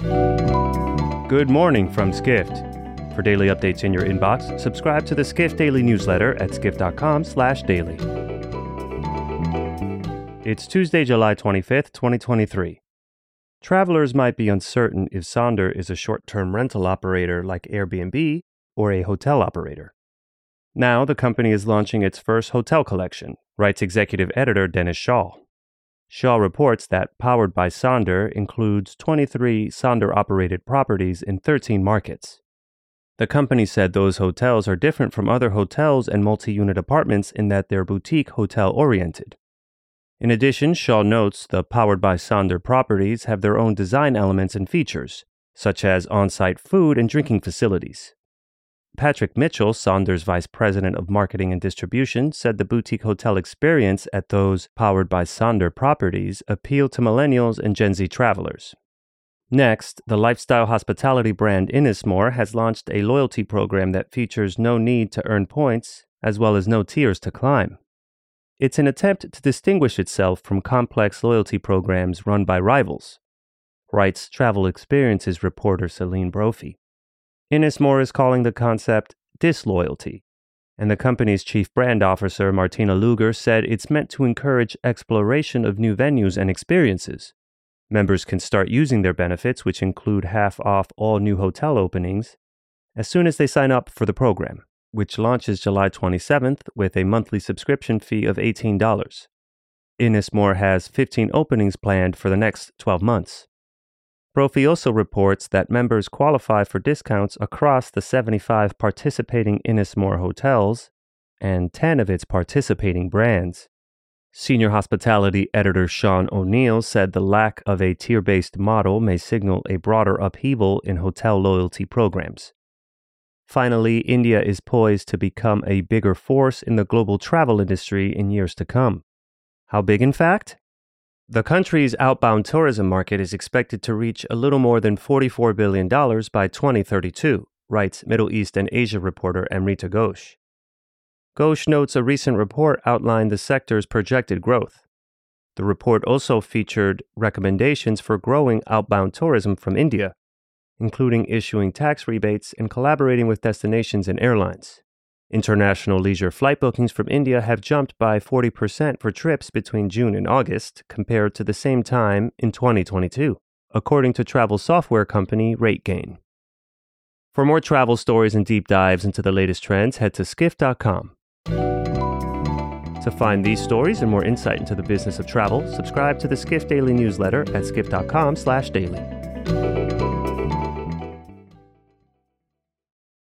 Good morning from Skift. For daily updates in your inbox, subscribe to the Skift Daily newsletter at skift.com/daily. It's Tuesday, July 25th, 2023. Travelers might be uncertain if Sonder is a short-term rental operator like Airbnb or a hotel operator. Now, the company is launching its first hotel collection, writes executive editor Dennis Schaal. Schaal reports that Powered by Sonder includes 23 Sonder operated properties in 13 markets. The company said those hotels are different from other hotels and multi unit apartments in that they're boutique hotel oriented. In addition, Schaal notes the Powered by Sonder properties have their own design elements and features, such as on site food and drinking facilities. Patrick Mitchell, Sonder's vice president of marketing and distribution, said the boutique hotel experience at those powered by Sonder properties appeal to millennials and Gen Z travelers. Next, the lifestyle hospitality brand Ennismore has launched a loyalty program that features no need to earn points, as well as no tiers to climb. It's an attempt to distinguish itself from complex loyalty programs run by rivals, writes travel experiences reporter Selene Brophy. Ennismore is calling the concept disloyalty, and the company's chief brand officer, Martina Luger, said it's meant to encourage exploration of new venues and experiences. Members can start using their benefits, which include half off all new hotel openings, as soon as they sign up for the program, which launches July 27th with a monthly subscription fee of $18. Ennismore has 15 openings planned for the next 12 months. Brophy also reports that members qualify for discounts across the 75 participating Ennismore hotels and 10 of its participating brands. Senior hospitality editor Sean O'Neill said the lack of a tier based model may signal a broader upheaval in hotel loyalty programs. Finally, India is poised to become a bigger force in the global travel industry in years to come. How big, in fact? The country's outbound tourism market is expected to reach a little more than $44 billion by 2032, writes Middle East and Asia reporter Amrita Ghosh. Ghosh notes a recent report outlined the sector's projected growth. The report also featured recommendations for growing outbound tourism from India, including issuing tax rebates and collaborating with destinations and airlines. International leisure flight bookings from India have jumped by 40% for trips between June and August compared to the same time in 2022, according to travel software company RateGain. For more travel stories and deep dives into the latest trends, head to skift.com. To find these stories and more insight into the business of travel, subscribe to the Skift Daily newsletter at skift.com/daily.